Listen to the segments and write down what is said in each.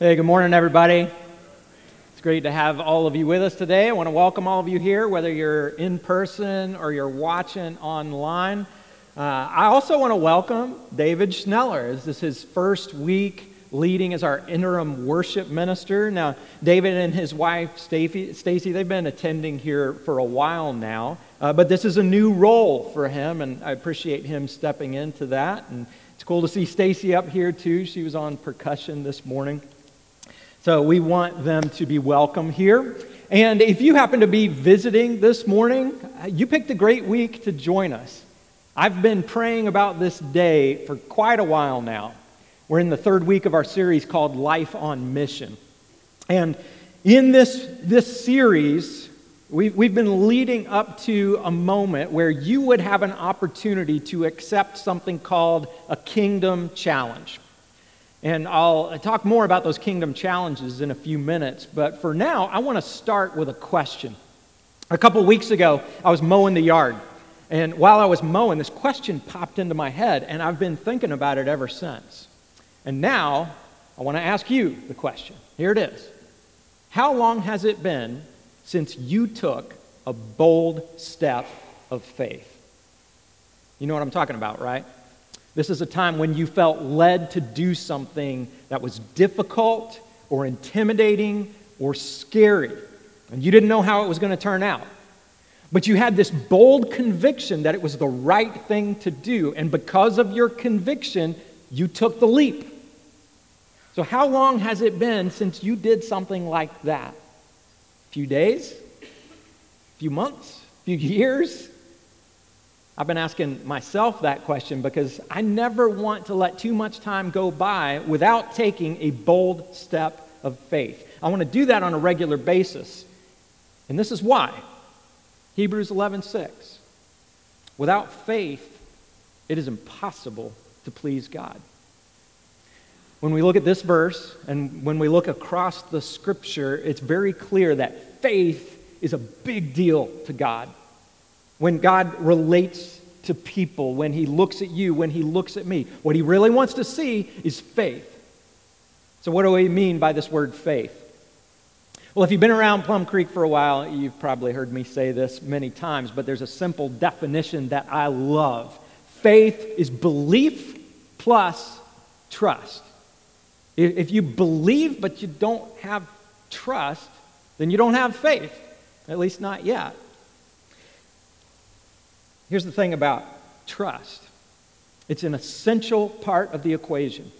Hey, good morning, everybody. It's great to have all of you with us today. I want to welcome all of you here, whether you're in person or you're watching online. Uh, I also want to welcome David Schneller. This is his first week leading as our interim worship minister. Now, David and his wife, Stacy, they've been attending here for a while now, uh, but this is a new role for him, and I appreciate him stepping into that. And it's cool to see Stacy up here, too. She was on percussion this morning. So we want them to be welcome here. And if you happen to be visiting this morning, you picked a great week to join us. I've been praying about this day for quite a while now. We're in the third week of our series called Life on Mission. And in this, this series, we've, we've been leading up to a moment where you would have an opportunity to accept something called a kingdom challenge. And I'll talk more about those kingdom challenges in a few minutes. But for now, I want to start with a question. A couple weeks ago, I was mowing the yard. And while I was mowing, this question popped into my head, and I've been thinking about it ever since. And now, I want to ask you the question. Here it is How long has it been since you took a bold step of faith? You know what I'm talking about, right? This is a time when you felt led to do something that was difficult or intimidating or scary, and you didn't know how it was going to turn out. But you had this bold conviction that it was the right thing to do, and because of your conviction, you took the leap. So, how long has it been since you did something like that? A few days? A few months? A few years? I've been asking myself that question because I never want to let too much time go by without taking a bold step of faith. I want to do that on a regular basis. And this is why. Hebrews 11:6. Without faith, it is impossible to please God. When we look at this verse and when we look across the scripture, it's very clear that faith is a big deal to God when God relates to people, when He looks at you, when He looks at me. What He really wants to see is faith. So, what do we mean by this word faith? Well, if you've been around Plum Creek for a while, you've probably heard me say this many times, but there's a simple definition that I love faith is belief plus trust. If you believe but you don't have trust, then you don't have faith, at least not yet. Here's the thing about trust it's an essential part of the equation,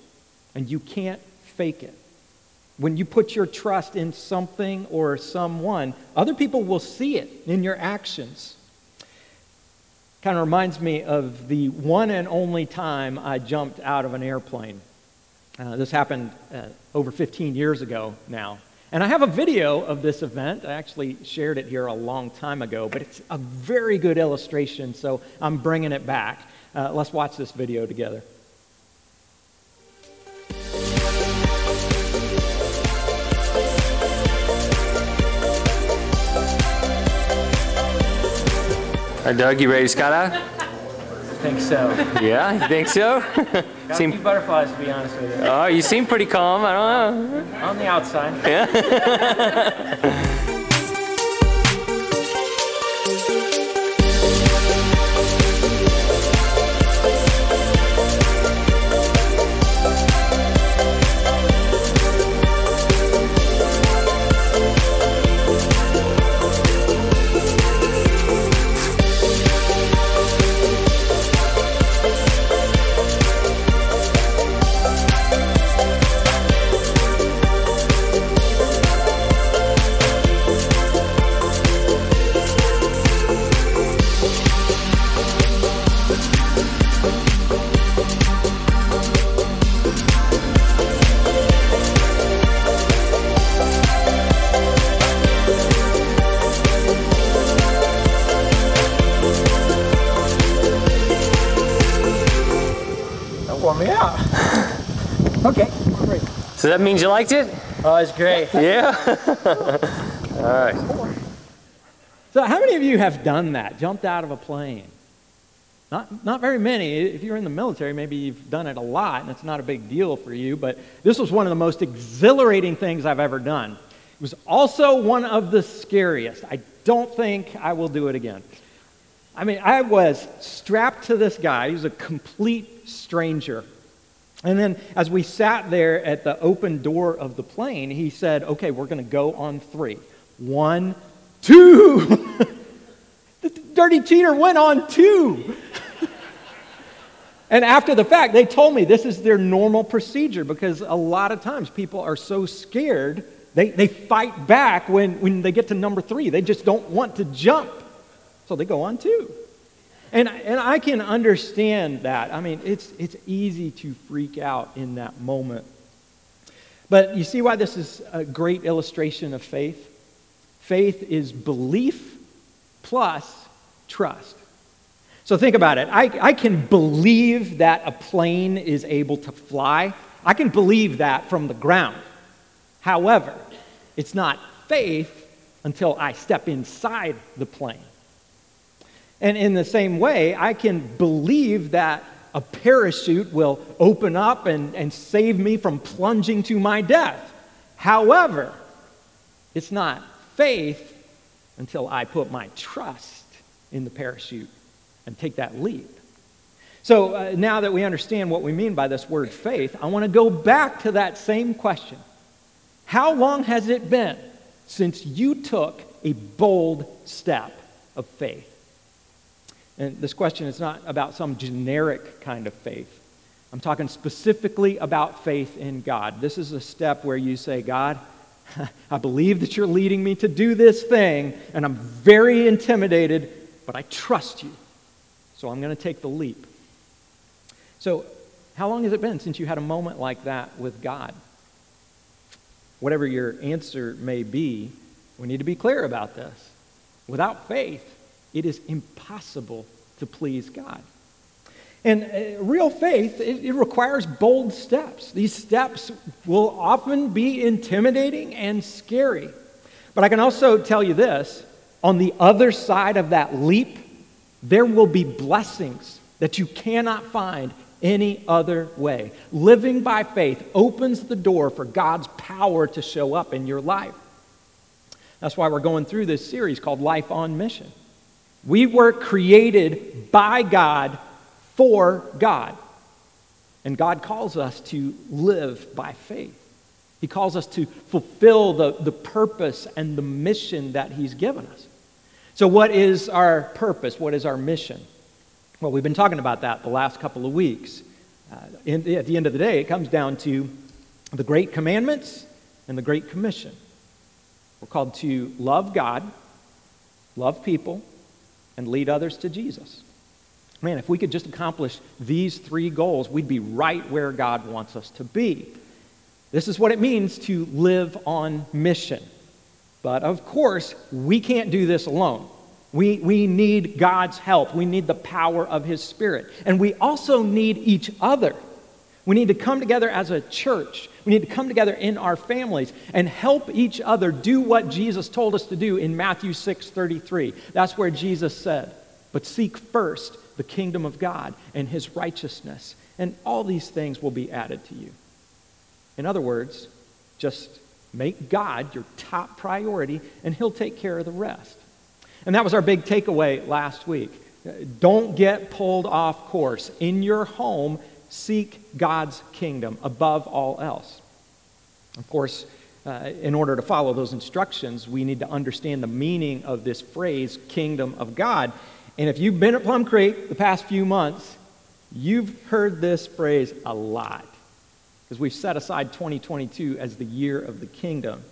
and you can't fake it. When you put your trust in something or someone, other people will see it in your actions. Kind of reminds me of the one and only time I jumped out of an airplane. Uh, this happened uh, over 15 years ago now. And I have a video of this event. I actually shared it here a long time ago, but it's a very good illustration, so I'm bringing it back. Uh, let's watch this video together. All right, Doug, you ready skydive? Think so. Yeah, you think so? Got seem... a few butterflies, to be honest with you. Oh, you seem pretty calm. I don't know. On the outside. Yeah. Oh, so that means you liked it? Oh, it's great. Yeah? All right. So, how many of you have done that? Jumped out of a plane? Not, not very many. If you're in the military, maybe you've done it a lot and it's not a big deal for you, but this was one of the most exhilarating things I've ever done. It was also one of the scariest. I don't think I will do it again. I mean, I was strapped to this guy. He was a complete stranger. And then as we sat there at the open door of the plane, he said, Okay, we're going to go on three. One, two. the dirty cheater went on two. and after the fact, they told me this is their normal procedure because a lot of times people are so scared, they, they fight back when, when they get to number three. They just don't want to jump. So they go on too. And, and I can understand that. I mean, it's, it's easy to freak out in that moment. But you see why this is a great illustration of faith? Faith is belief plus trust. So think about it. I, I can believe that a plane is able to fly, I can believe that from the ground. However, it's not faith until I step inside the plane. And in the same way, I can believe that a parachute will open up and, and save me from plunging to my death. However, it's not faith until I put my trust in the parachute and take that leap. So uh, now that we understand what we mean by this word faith, I want to go back to that same question. How long has it been since you took a bold step of faith? And this question is not about some generic kind of faith. I'm talking specifically about faith in God. This is a step where you say, God, I believe that you're leading me to do this thing, and I'm very intimidated, but I trust you. So I'm going to take the leap. So, how long has it been since you had a moment like that with God? Whatever your answer may be, we need to be clear about this. Without faith, it is impossible to please God. And uh, real faith, it, it, requires bold steps. These steps will often be intimidating and scary. But I can also tell you this on the other side of that leap, there will be blessings that you cannot find any other way. Living by faith opens the door for God's power to show up in your life. That's why we're going through this series called Life on Mission. We were created by God for God. And God calls us to live by faith. He calls us to fulfill the, the purpose and the mission that He's given us. So, what is our purpose? What is our mission? Well, we've been talking about that the last couple of weeks. Uh, in, at the end of the day, it comes down to the Great Commandments and the Great Commission. We're called to love God, love people, and lead others to Jesus. Man, if we could just accomplish these three goals, we'd be right where God wants us to be. This is what it means to live on mission. But of course, we can't do this alone. We, we need God's help. We need the power of His Spirit. And we also need each other. We need to come together as a church. We need to come together in our families and help each other do what Jesus told us to do in Matthew 6 33. That's where Jesus said, But seek first the kingdom of God and his righteousness, and all these things will be added to you. In other words, just make God your top priority, and he'll take care of the rest. And that was our big takeaway last week. Don't get pulled off course. In your home, seek God's kingdom above all else. Of course, uh, in order to follow those instructions, we need to understand the meaning of this phrase, kingdom of God. And if you've been at Plum Creek the past few months, you've heard this phrase a lot because we've set aside 2022 as the year of the kingdom.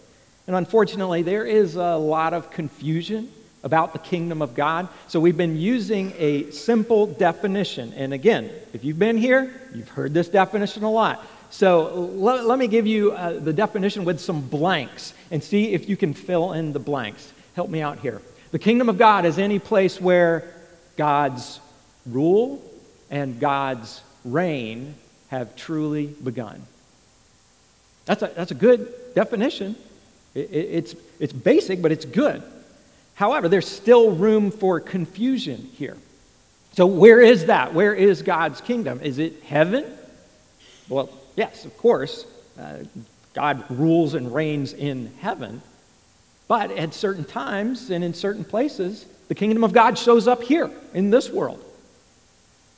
And unfortunately, there is a lot of confusion about the kingdom of God. So we've been using a simple definition. And again, if you've been here, you've heard this definition a lot. So let, let me give you uh, the definition with some blanks and see if you can fill in the blanks. Help me out here. The kingdom of God is any place where God's rule and God's reign have truly begun. That's a, that's a good definition. It, it, it's, it's basic, but it's good. However, there's still room for confusion here. So, where is that? Where is God's kingdom? Is it heaven? Well, yes, of course. Uh, God rules and reigns in heaven. But at certain times and in certain places, the kingdom of God shows up here in this world.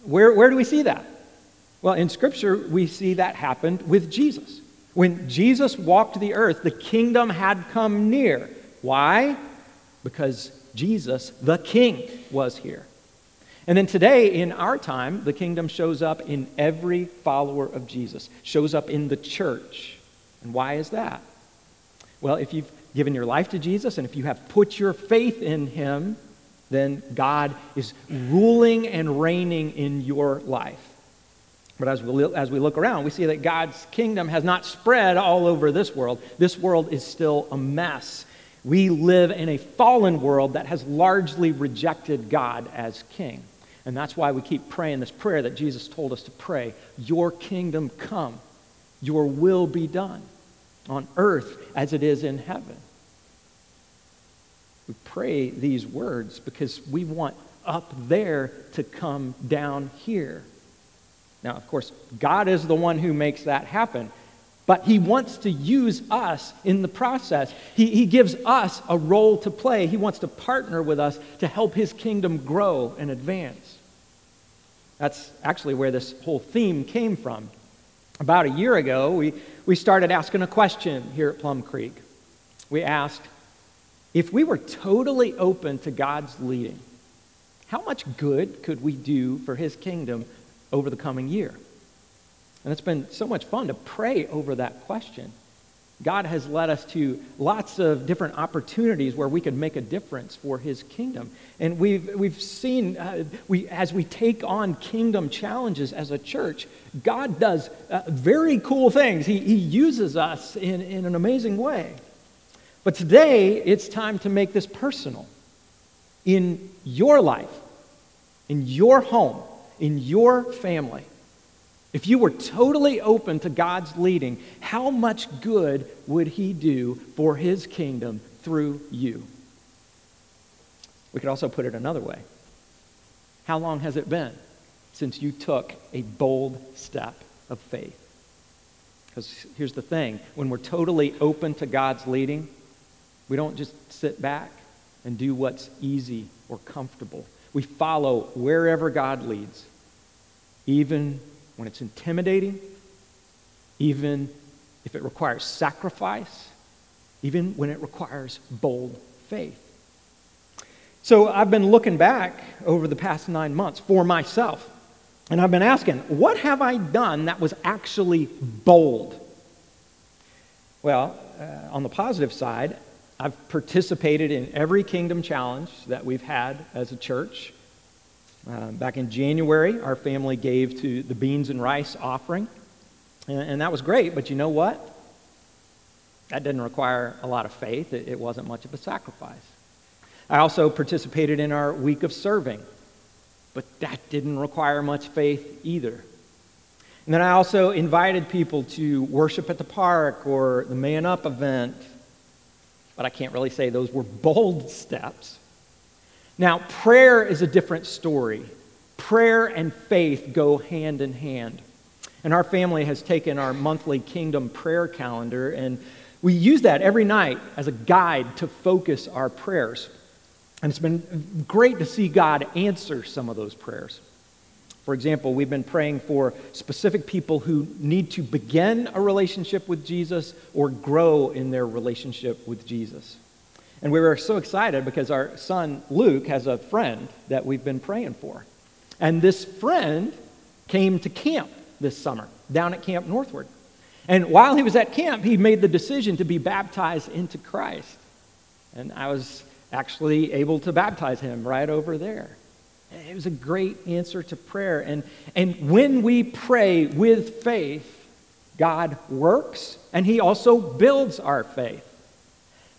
Where, where do we see that? Well, in Scripture, we see that happened with Jesus. When Jesus walked the earth, the kingdom had come near. Why? Because Jesus, the King, was here. And then today, in our time, the kingdom shows up in every follower of Jesus, shows up in the church. And why is that? Well, if you've given your life to Jesus and if you have put your faith in him, then God is ruling and reigning in your life. But as we, as we look around, we see that God's kingdom has not spread all over this world. This world is still a mess. We live in a fallen world that has largely rejected God as king. And that's why we keep praying this prayer that Jesus told us to pray Your kingdom come, your will be done on earth as it is in heaven. We pray these words because we want up there to come down here. Now, of course, God is the one who makes that happen, but He wants to use us in the process. He, he gives us a role to play. He wants to partner with us to help His kingdom grow and advance. That's actually where this whole theme came from. About a year ago, we, we started asking a question here at Plum Creek. We asked, if we were totally open to God's leading, how much good could we do for His kingdom over the coming year? And it's been so much fun to pray over that question. God has led us to lots of different opportunities where we could make a difference for his kingdom. And we've, we've seen, uh, we, as we take on kingdom challenges as a church, God does uh, very cool things. He, he uses us in, in an amazing way. But today, it's time to make this personal. In your life, in your home, in your family, if you were totally open to God's leading, how much good would He do for His kingdom through you? We could also put it another way. How long has it been since you took a bold step of faith? Because here's the thing when we're totally open to God's leading, we don't just sit back and do what's easy or comfortable. We follow wherever God leads, even when it's intimidating, even if it requires sacrifice, even when it requires bold faith. So I've been looking back over the past nine months for myself, and I've been asking, what have I done that was actually bold? Well, uh, on the positive side, I've participated in every kingdom challenge that we've had as a church. Uh, back in January, our family gave to the beans and rice offering, and, and, that was great, but you know what? That didn't require a lot of faith, it, it wasn't much of a sacrifice. I also participated in our week of serving, but that didn't require much faith either. And then I also invited people to worship at the park or the Man Up event, but I can't really say those were bold steps. Now, prayer is a different story. Prayer and faith go hand in hand. And our family has taken our monthly kingdom prayer calendar, and we use that every night as a guide to focus our prayers. And it's been great to see God answer some of those prayers. For example, we've been praying for specific people who need to begin a relationship with Jesus or grow in their relationship with Jesus. And we were so excited because our son Luke has a friend that we've been praying for. And this friend came to camp this summer down at Camp Northward. And while he was at camp, he made the decision to be baptized into Christ. And I was actually able to baptize him right over there. It was a great answer to prayer. And, and when we pray with faith, God works and he also builds our faith.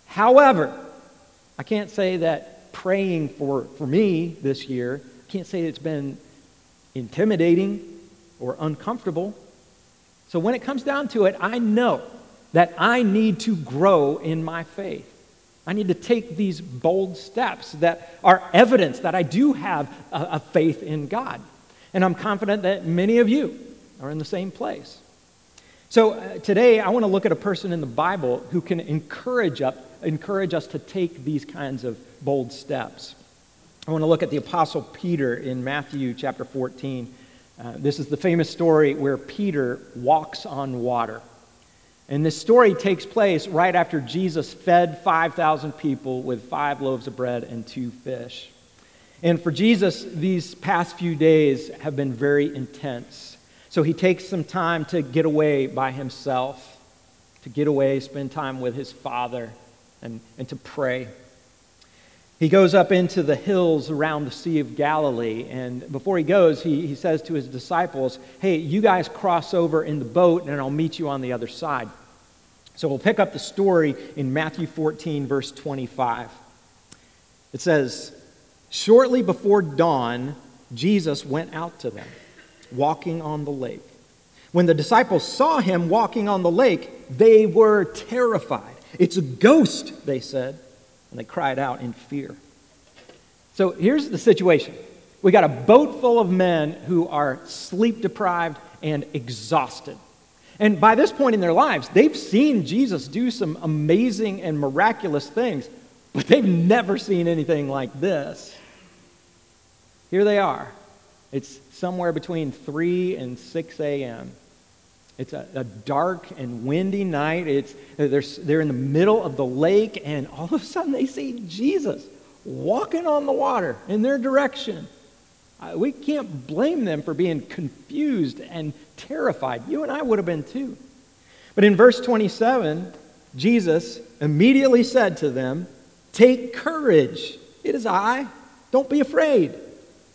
However, I can't say that praying for, for me this year, I can't say it's been intimidating or uncomfortable. So when it comes down to it, I know that I need to grow in my faith. I need to take these bold steps that are evidence that I do have a, a faith in God. And I'm confident that many of you are in the same place. So uh, today, I want to look at a person in the Bible who can encourage, up, encourage us to take these kinds of bold steps. I want to look at the Apostle Peter in Matthew chapter 14. Uh, this is the famous story where Peter walks on water. And this story takes place right after Jesus fed 5,000 people with five loaves of bread and two fish. And for Jesus, these past few days have been very intense. So he takes some time to get away by himself, to get away, spend time with his Father, and, and to pray. He goes up into the hills around the Sea of Galilee, and before he goes, he, he says to his disciples, Hey, you guys cross over in the boat, and I'll meet you on the other side. So we'll pick up the story in Matthew 14, verse 25. It says, Shortly before dawn, Jesus went out to them, walking on the lake. When the disciples saw him walking on the lake, they were terrified. It's a ghost, they said, and they cried out in fear. So here's the situation we got a boat full of men who are sleep deprived and exhausted. And by this point in their lives, they've seen Jesus do some amazing and miraculous things, but they've never seen anything like this. Here they are. It's somewhere between 3 and 6 a.m. It's a, a, dark and windy night. It's, they're, they're in the middle of the lake, and all of a sudden they see Jesus walking on the water in their direction. We can't blame them for being confused and terrified. You and I would have been too. But in verse 27, Jesus immediately said to them, Take courage. It is I. Don't be afraid.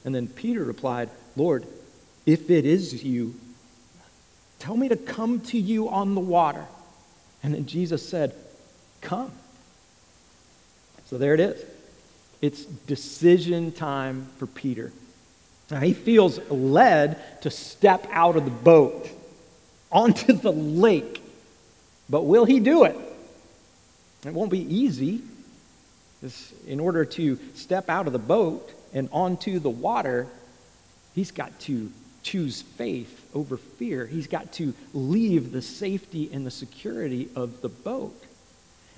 And then Peter replied, Lord, if it is you, tell me to come to you on the water. And then Jesus said, Come. So there it is. It's decision time for Peter. Now he feels led to step out of the boat onto the lake. But will he do it? It won't be easy. in order to step out of the boat, and onto the water, he's got to choose faith over fear. He's got to leave the safety and the security of the boat.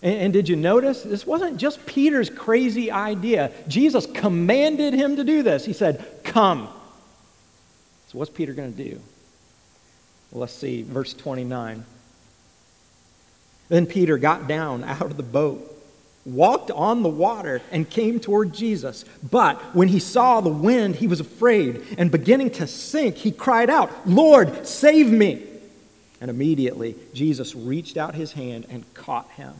And, and, did you notice? This wasn't just Peter's crazy idea. Jesus commanded him to do this. He said, Come. So, what's Peter going to do? Well, let's see, verse 29. Then Peter got down out of the boat walked on the water and came toward Jesus. But when he saw the wind, he was afraid, and beginning to sink, he cried out, Lord, save me! And immediately Jesus reached out his hand and caught him.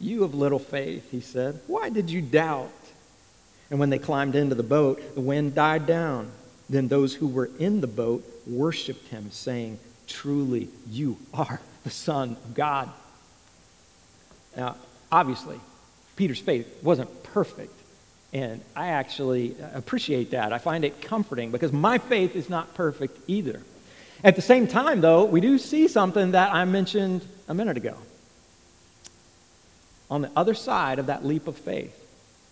You of little faith, he said, why did you doubt? And when they climbed into the boat, the wind died down. Then those who were in the boat worshiped him, saying, Truly, you are the Son of God. Now, obviously, Peter's faith wasn't perfect. And I actually appreciate that. I find it comforting because my faith is not perfect either. At the same time, though, we do see something that I mentioned a minute ago. On the other side of that leap of faith,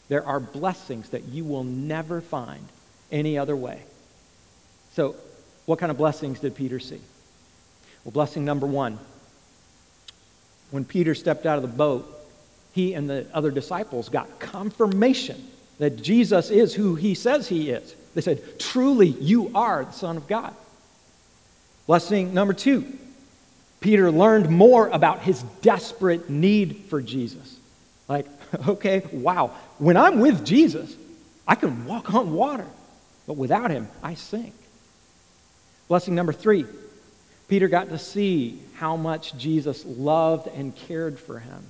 there are blessings that you will never find any other way. So, what kind of blessings did Peter see? Well, blessing number one when Peter stepped out of the boat, he and the other disciples got confirmation that Jesus is who he says he is. They said, Truly, you are the Son of God. Blessing number two Peter learned more about his desperate need for Jesus. Like, okay, wow, when I'm with Jesus, I can walk on water, but without him, I sink. Blessing number three Peter got to see how much Jesus loved and cared for him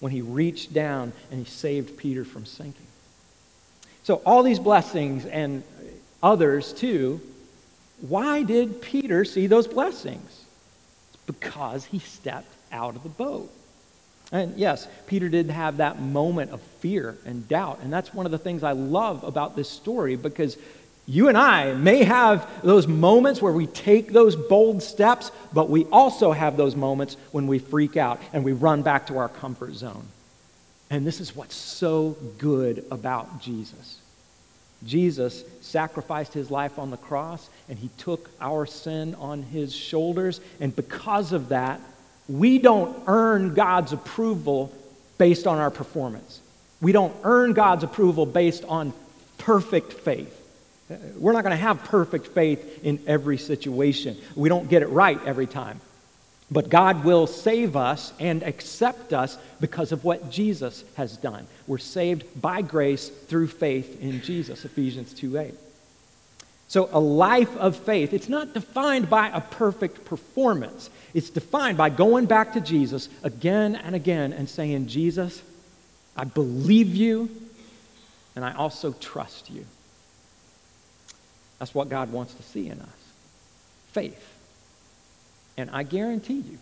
when he reached down and he saved Peter from sinking. So, all these blessings and others too, why did Peter see those blessings? It's because he stepped out of the boat. And yes, Peter did have that moment of fear and doubt. And that's one of the things I love about this story because you and I may have those moments where we take those bold steps, but we also have those moments when we freak out and we run back to our comfort zone. And this is what's so good about Jesus. Jesus sacrificed his life on the cross and he took our sin on his shoulders. And because of that, we don't earn God's approval based on our performance. We don't earn God's approval based on perfect faith. We're not going to have perfect faith in every situation. We don't get it right every time. But God will save us and accept us because of what Jesus has done. We're saved by grace through faith in Jesus, Ephesians 2 8. So, a life of faith, it's not defined by a perfect performance. It's defined by going back to Jesus again and again and saying, Jesus, I believe you and I also trust you. That's what God wants to see in us faith. And I guarantee you,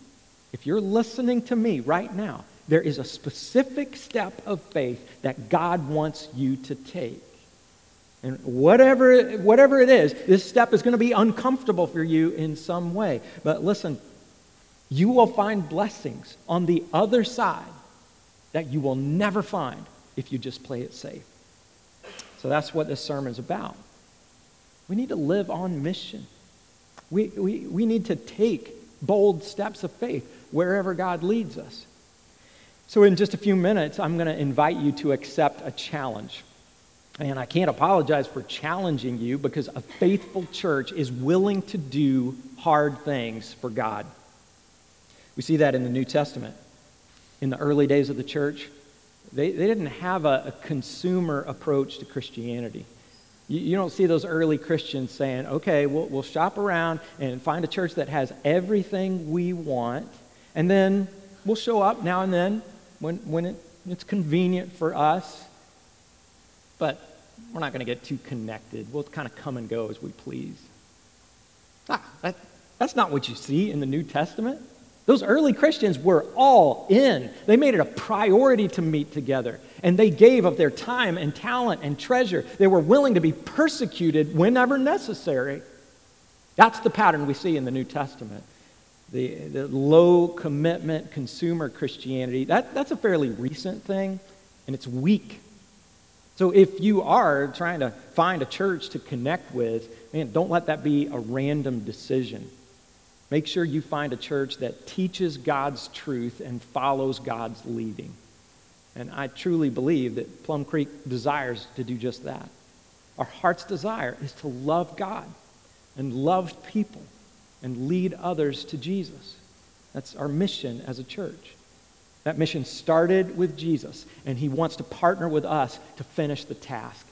if you're listening to me right now, there is a specific step of faith that God wants you to take. And whatever, whatever it is, this step is going to be uncomfortable for you in some way. But listen, you will find blessings on the other side that you will never find if you just play it safe. So that's what this sermon is about. We need to live on mission. We, we, we need to take bold steps of faith wherever God leads us. So, in just a few minutes, I'm going to invite you to accept a challenge. And I can't apologize for challenging you because a faithful church is willing to do hard things for God. We see that in the New Testament. In the early days of the church, they, they didn't have a, a consumer approach to Christianity. You, you, don't see those early Christians saying, okay, we'll, we'll shop around and find a church that has everything we want, and then we'll show up now and then when, when it, it's convenient for us, but we're not going to get too connected. We'll kind of come and go as we please. Ah, that, that's not what you see in the New Testament. Those early Christians were all in. They made it a priority to meet together, and they gave of their time and talent and treasure. They were willing to be persecuted whenever necessary. That's the pattern we see in the New Testament. The, the low commitment consumer Christianity, that, that's a fairly recent thing, and it's weak. So if you are trying to find a church to connect with, man, don't let that be a random decision. Make sure you find a church that teaches God's truth and follows God's leading. And I truly believe that Plum Creek desires to do just that. Our heart's desire is to love God and love people and lead others to Jesus. That's our mission as a church. That mission started with Jesus, and he wants to partner with us to finish the task.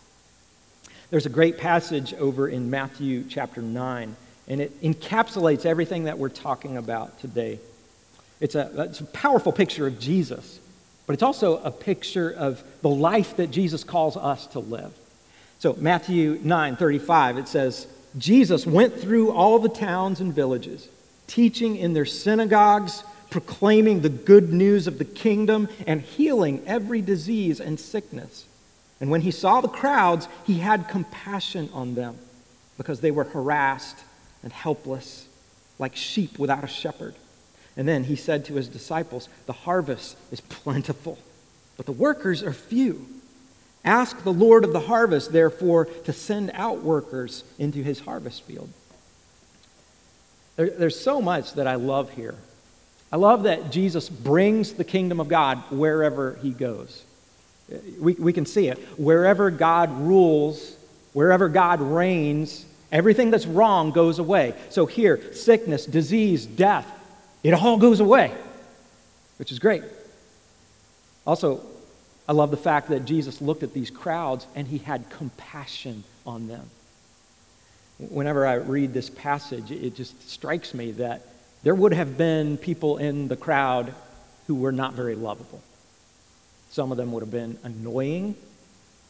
There's a great passage over in Matthew chapter 9 and it encapsulates everything that we're talking about today. It's a, it's a powerful picture of Jesus, but it's also a picture of the life that Jesus calls us to live. So, Matthew 9 35, it says, Jesus went through all the towns and villages, teaching in their synagogues, proclaiming the good news of the kingdom, and healing every disease and sickness. And when he saw the crowds, he had compassion on them because they were harassed and helpless, like sheep without a shepherd. And then he said to his disciples, The harvest is plentiful, but the workers are few. Ask the Lord of the harvest, therefore, to send out workers into his harvest field. There, there's so much that I love here. I love that Jesus brings the kingdom of God wherever he goes. We, we can see it. Wherever God rules, wherever God reigns, Everything that's wrong goes away. So here, sickness, disease, death, it all goes away, which is great. Also, I love the fact that Jesus looked at these crowds and he had compassion on them. Whenever I read this passage, it just strikes me that there would have been people in the crowd who were not very lovable. Some of them would have been annoying.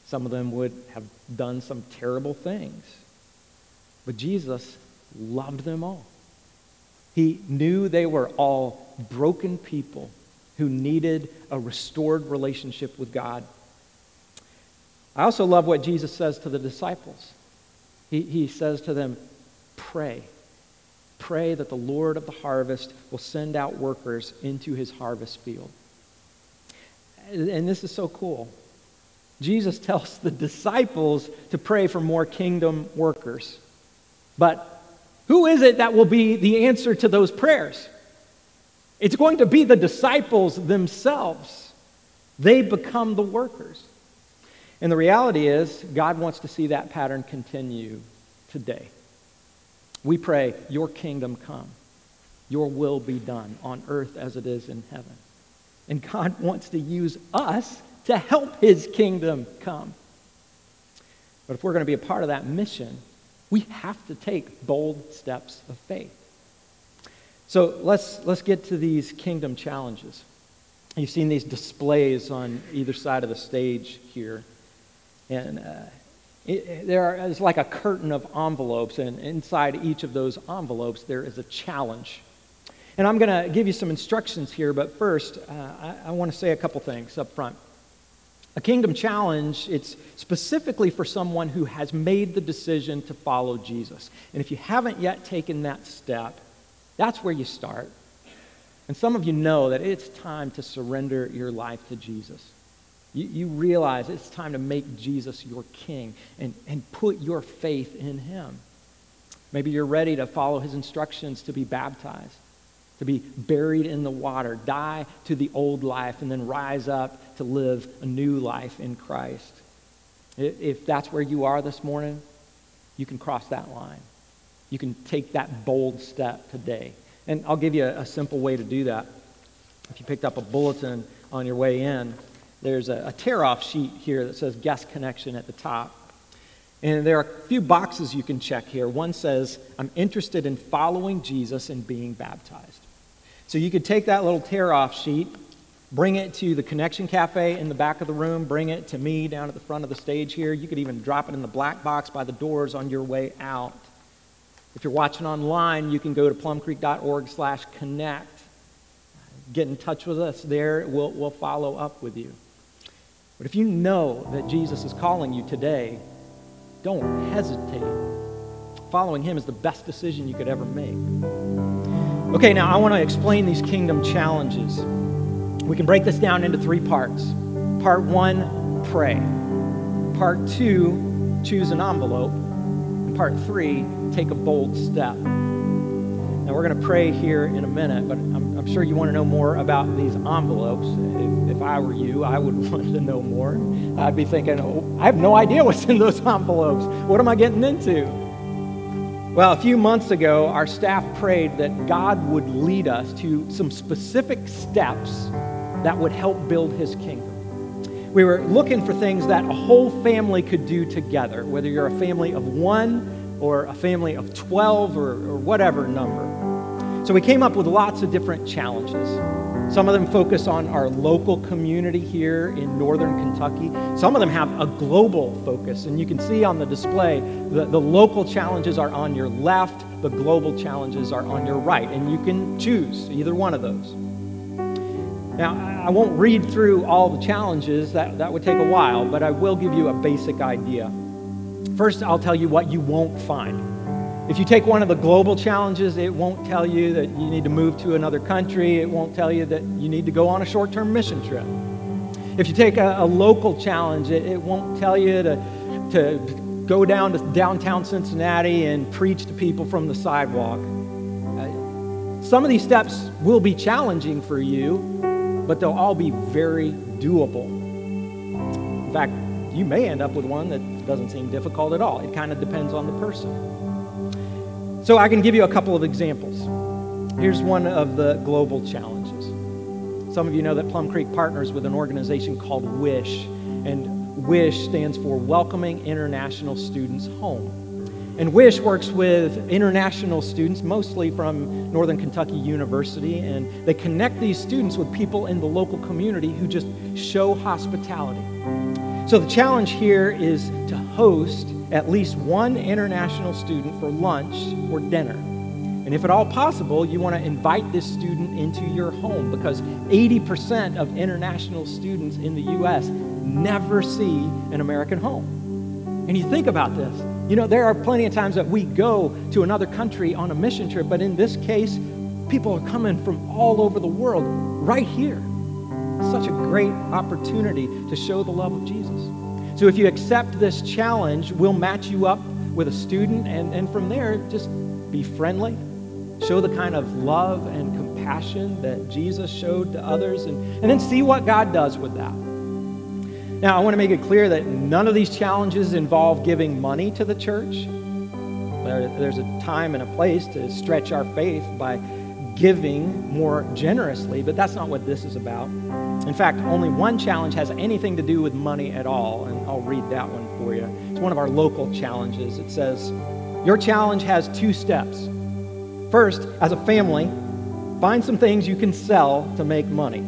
Some of them would have done some terrible things. But Jesus loved them all. He knew they were all broken people who needed a restored relationship with God. I also love what Jesus says to the disciples. He, he says to them, Pray. Pray that the Lord of the harvest will send out workers into his harvest field. and this is so cool. Jesus tells the disciples to pray for more kingdom workers. But who is it that will be the answer to those prayers? It's going to be the disciples themselves. They become the workers. And the reality is, God wants to see that pattern continue today. We pray, Your kingdom come, Your will be done on earth as it is in heaven. And God wants to use us to help His kingdom come. But if we're going to be a part of that mission, we have to take bold steps of faith. So let's, let's get to these kingdom challenges. You've seen these displays on either side of the stage here. And uh, it, it's like a curtain of envelopes, and inside each of those envelopes, there is a challenge. And I'm going to give you some instructions here, but first, uh, I, I want to say a couple things up front. A kingdom challenge, it's specifically for someone who has made the decision to follow Jesus. And if you haven't yet taken that step, that's where you start. And some of you know that it's time to surrender your life to Jesus. You, you realize it's time to make Jesus your king and, and put your faith in him. Maybe you're ready to follow his instructions to be baptized, to be buried in the water, die to the old life, and then rise up to live a new life in Christ. If that's where you are this morning, you can cross that line. You can take that bold step today. And I'll give you a, simple way to do that. If you picked up a bulletin on your way in, there's a, a tear off sheet here that says guest connection at the top. And there are a few boxes you can check here. One says, I'm interested in following Jesus and being baptized. So you could take that little tear off sheet, bring it to the Connection Cafe in the back of the room, bring it to me down at the front of the stage here. You could even drop it in the black box by the doors on your way out. If you're watching online, you can go to plumcreek.org slash connect. Get in touch with us there. We'll, we'll follow up with you. But if you know that Jesus is calling you today, don't hesitate. Following him is the best decision you could ever make. Okay, now I want to explain these kingdom challenges. We can break this down into three parts. Part one, pray. Part two, choose an envelope. And part three, take a bold step. Now, we're going to pray here in a minute, but I'm, I'm sure you want to know more about these envelopes. If, if, I were you, I would want to know more. I'd be thinking, oh, I have no idea what's in those envelopes. What am I getting into? Well, a few months ago, our staff prayed that God would lead us to some specific steps that would help build his kingdom. We were looking for things that a whole family could do together, whether you're a family of one or a family of 12 or, or whatever number. So we came up with lots of different challenges. Some of them focus on our local community here in northern Kentucky. Some of them have a global focus. And you can see on the display, the, the local challenges are on your left, the global challenges are on your right. And you can choose either one of those. Now, I won't read through all the challenges, that, that would take a while, but I will give you a basic idea. First, I'll tell you what you won't find. If you take one of the global challenges, it won't tell you that you need to move to another country. It won't tell you that you need to go on a short term mission trip. If you take a, a local challenge, it, it, won't tell you to, to go down to downtown Cincinnati and preach to people from the sidewalk. Uh, some of these steps will be challenging for you, but they'll all be very doable. In fact, you may end up with one that doesn't seem difficult at all. It kind of depends on the person. So I can give you a couple of examples. Here's one of the global challenges. Some of you know that Plum Creek partners with an organization called WISH, and WISH stands for Welcoming International Students Home. And WISH works with international students, mostly from Northern Kentucky University, and they connect these students with people in the local community who just show hospitality. So the challenge here is to host at least one international student for lunch or dinner. And if at all possible, you want to invite this student into your home because 80% of international students in the U.S. never see an American home. And you think about this. You know, there are plenty of times that we go to another country on a mission trip, but in this case, people are coming from all over the world right here. such a great opportunity to show the love of Jesus. So if you accept this challenge, we'll match you up with a student, and, and from there, just be friendly, show the kind of love and compassion that Jesus showed to others, and, and then see what God does with that. Now, I want to make it clear that none of these challenges involve giving money to the church. There, there's a time and a place to stretch our faith by giving more generously, but that's not what this is about. In fact, only one challenge has anything to do with money at all, and I'll read that one for you. It's one of our local challenges. It says, Your challenge has two steps. First, as a family, find some things you can sell to make money.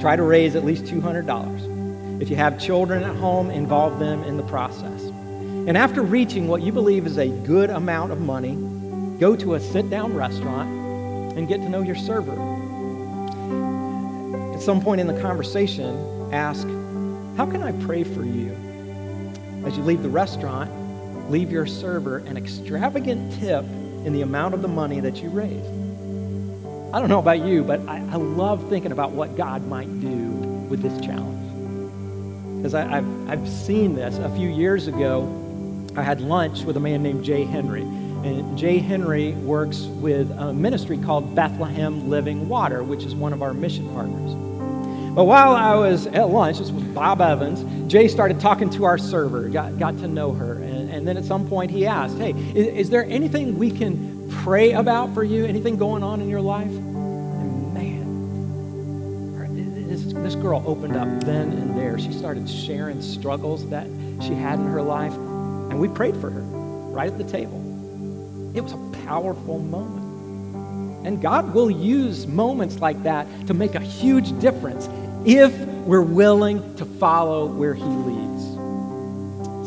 Try to raise at least $200. If you have children at home, involve them in the process. And after reaching what you believe is a good amount of money, go to a sit down restaurant and get to know your server. At some point in the conversation, ask, How can I pray for you? As you leave the restaurant, leave your server an extravagant tip in the amount of the money that you raised. I don't know about you, but I, I love thinking about what God might do with this challenge. Because I've, I've seen this. A few years ago, I had lunch with a man named Jay Henry. And Jay Henry works with a ministry called Bethlehem Living Water, which is one of our mission partners. But while I was at lunch, this was Bob Evans, Jay started talking to our server, got, got to know her. And, and then at some point he asked, Hey, is, is there anything we can pray about for you? Anything going on in your life? And man, this, this girl opened up then and there. She started sharing struggles that she had in her life. And we prayed for her right at the table. It was a powerful moment. And God will use moments like that to make a huge difference if we're willing to follow where He leads.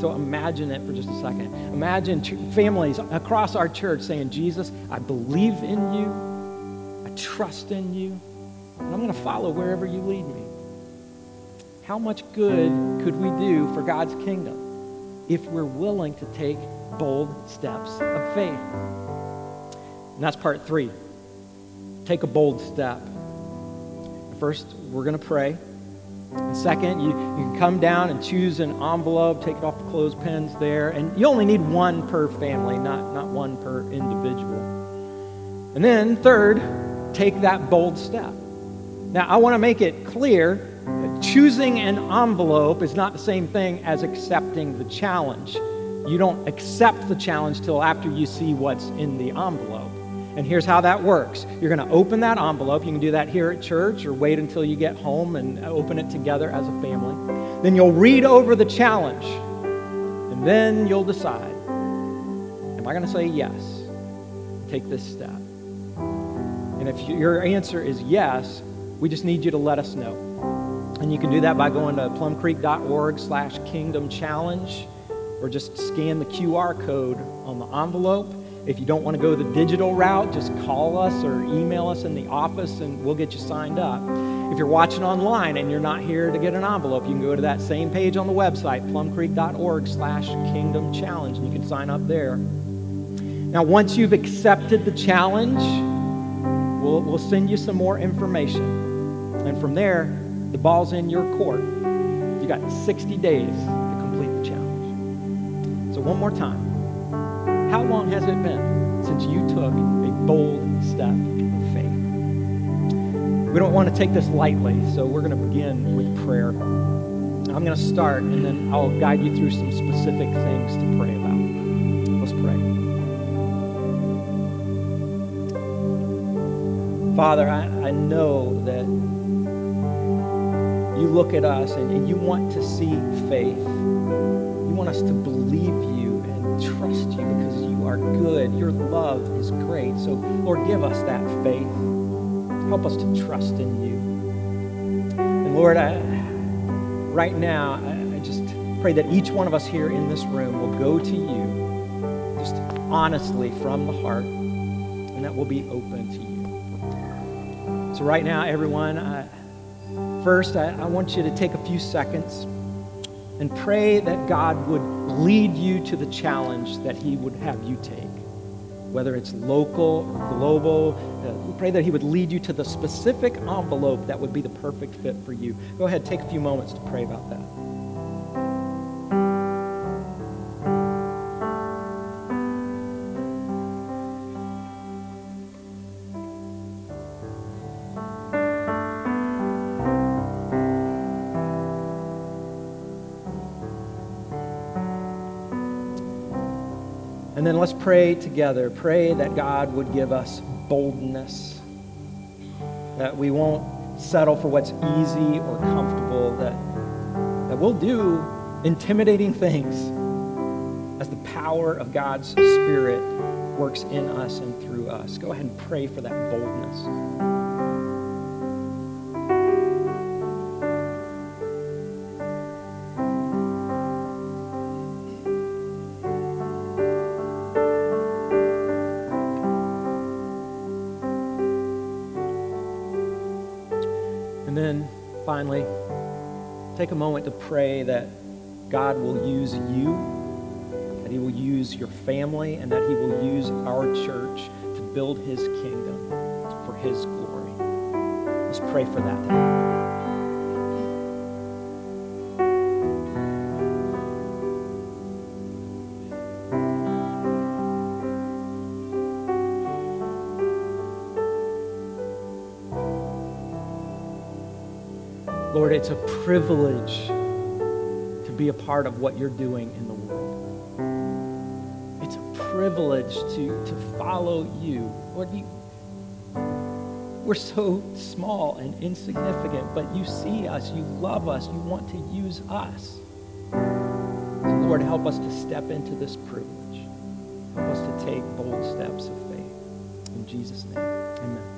So imagine it for just a second. Imagine families across our church saying, Jesus, I believe in you, I trust in you, and I'm going to follow wherever you lead me. How much good could we do for God's kingdom if we're willing to take bold steps of faith? And that's part three. Take a bold step. First, we're going to pray. And second, you, you can come down and choose an envelope, take it off the clothespins there. And you only need one per family, not, not one per individual. And then, third, take that bold step. Now, I want to make it clear choosing an envelope is not the same thing as accepting the challenge. You don't accept the challenge till after you see what's in the envelope. And here's how that works you're going to open that envelope. You can do that here at church or wait until you get home and open it together as a family. Then you'll read over the challenge, and then you'll decide Am I going to say yes? Take this step. And if your answer is yes, we just need you to let us know. And you can do that by going to plumcreek.org slash kingdom challenge or just scan the QR code on the envelope. If you don't want to go the digital route, just call us or email us in the office and we'll get you signed up. If you're watching online and you're not here to get an envelope, you can go to that same page on the website, plumcreek.org slash kingdom challenge, and you can sign up there. Now, once you've accepted the challenge, we'll, we'll send you some more information. And from there, the ball's in your court. You got 60 days to complete the challenge. So, one more time. How long has it been since you took a bold step of faith? We don't want to take this lightly, so we're going to begin with prayer. I'm going to start, and then I'll guide you through some specific things to pray about. Let's pray. Father, I, I know that you look at us and, and you want to see faith. You want us to believe you are good. Your love is great. So, Lord, give us that faith. Help us to trust in you. And Lord, I, right now, I, just pray that each one of us here in this room will go to you just honestly from the heart and that we'll be open to you. So, right now, everyone, I, first, I, I want you to take a few seconds and pray that God would lead you to the challenge that He would have you take. whether it's local or global. Uh, pray that He would lead you to the specific envelope that would be the perfect fit for you. Go ahead, take a few moments to pray about that. Pray together. Pray that God would give us boldness, that we won't settle for what's easy or comfortable, that, that we'll do intimidating things as the power of God's Spirit works in us and through us. Go ahead and pray for that boldness. Finally, take a moment to pray that God will use you, that He will use your family, and that He will use our church to build His kingdom for His glory. Let's pray for that. It's a privilege to be a part of what you're doing in the world. It's a privilege to, to follow you. Lord, you, we're so small and insignificant, but you see us, you love us, you want to use us. So Lord, help us to step into this privilege. Help us to take bold steps of faith. In Jesus' name, amen.